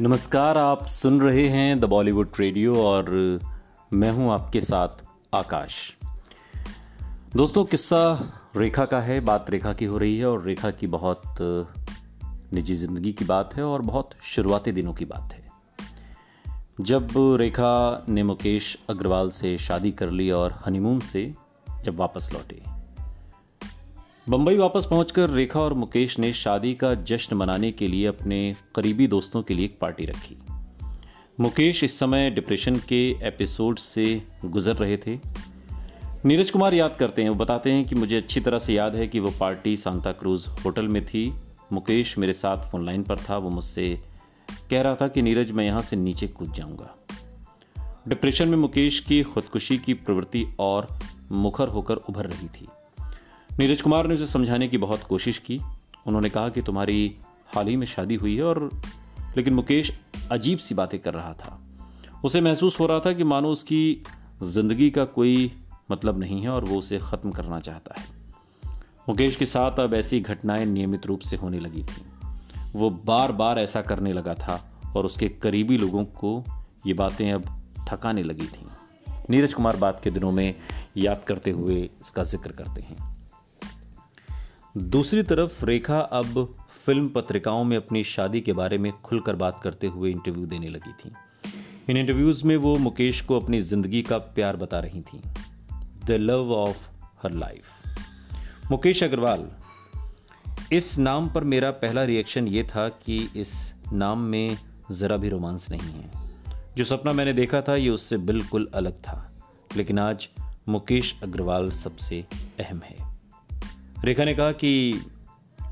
नमस्कार, आप सुन रहे हैं द बॉलीवुड रेडियो और मैं हूँ आपके साथ आकाश। दोस्तों, किस्सा रेखा का है, बात रेखा की हो रही है और रेखा की बहुत निजी ज़िंदगी की बात है और बहुत शुरुआती दिनों की बात है। जब रेखा ने मुकेश अग्रवाल से शादी कर ली और हनीमून से जब वापस लौटे बम्बई वापस पहुंचकर रेखा और मुकेश ने शादी का जश्न मनाने के लिए अपने करीबी दोस्तों के लिए एक पार्टी रखी। मुकेश इस समय डिप्रेशन के एपिसोड से गुजर रहे थे। नीरज कुमार याद करते हैं, वो बताते हैं कि मुझे अच्छी तरह से याद है कि वो पार्टी सांता क्रूज होटल में थी। मुकेश मेरे साथ फ़ोन लाइन पर था, वो मुझसे कह रहा था कि, नीरज, मैं यहाँ से नीचे कूद जाऊँगा। डिप्रेशन में मुकेश की खुदकुशी की प्रवृत्ति और मुखर होकर उभर रही थी। नीरज कुमार ने उसे समझाने की बहुत कोशिश की। उन्होंने कहा कि तुम्हारी हाल ही में शादी हुई है और लेकिन मुकेश अजीब सी बातें कर रहा था। उसे महसूस हो रहा था कि मानो उसकी ज़िंदगी का कोई मतलब नहीं है और वो उसे ख़त्म करना चाहता है। मुकेश के साथ अब ऐसी घटनाएँ नियमित रूप से होने लगी थी। वो बार बार ऐसा करने लगा था और उसके करीबी लोगों को ये बातें अब थकाने लगी थीं। नीरज कुमार बात के दिनों में याद करते हुए इसका ज़िक्र करते हैं। दूसरी तरफ़ रेखा अब फ़िल्म पत्रिकाओं में अपनी शादी के बारे में खुलकर बात करते हुए इंटरव्यू देने लगी थी। इन इंटरव्यूज़ में वो मुकेश को अपनी ज़िंदगी का प्यार बता रही थी। The love of her life Mukesh Agarwal, इस नाम पर मेरा पहला रिएक्शन ये था कि इस नाम में ज़रा भी रोमांस नहीं है। जो सपना मैंने देखा था, ये उससे बिल्कुल अलग था। लेकिन आज मुकेश अग्रवाल सबसे अहम है। रेखा ने कहा कि,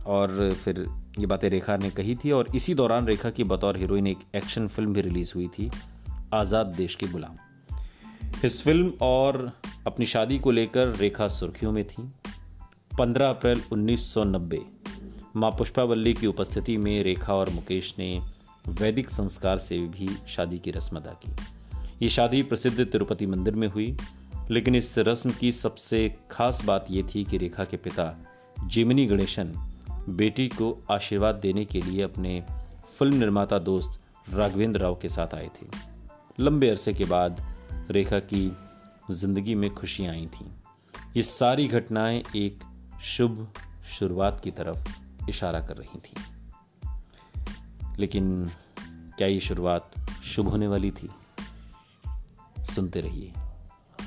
और फिर ये बातें रेखा ने कही थी, और इसी दौरान रेखा की बतौर हीरोइन एक एक्शन फ़िल्म भी रिलीज़ हुई थी, आज़ाद देश की गुलाम। इस फ़िल्म और अपनी शादी को लेकर रेखा सुर्खियों में थी। 15 अप्रैल 1990 माँ पुष्पावल्ली की उपस्थिति में रेखा और मुकेश ने वैदिक संस्कार से भी शादी की रस्म अदा की। ये शादी प्रसिद्ध तिरुपति मंदिर में हुई लेकिन इस रस्म की सबसे खास बात यह थी कि रेखा के पिता जिमिनी गणेशन बेटी को आशीर्वाद देने के लिए अपने फ़िल्म निर्माता दोस्त राघवेंद्र राव के साथ आए थे। लंबे अरसे के बाद रेखा की ज़िंदगी में खुशियाँ आई थीं। ये सारी घटनाएँ एक शुभ शुरुआत की तरफ़ इशारा कर रही थी। लेकिन क्या ये शुरुआत शुभ होने वाली थी? सुनते रहिए।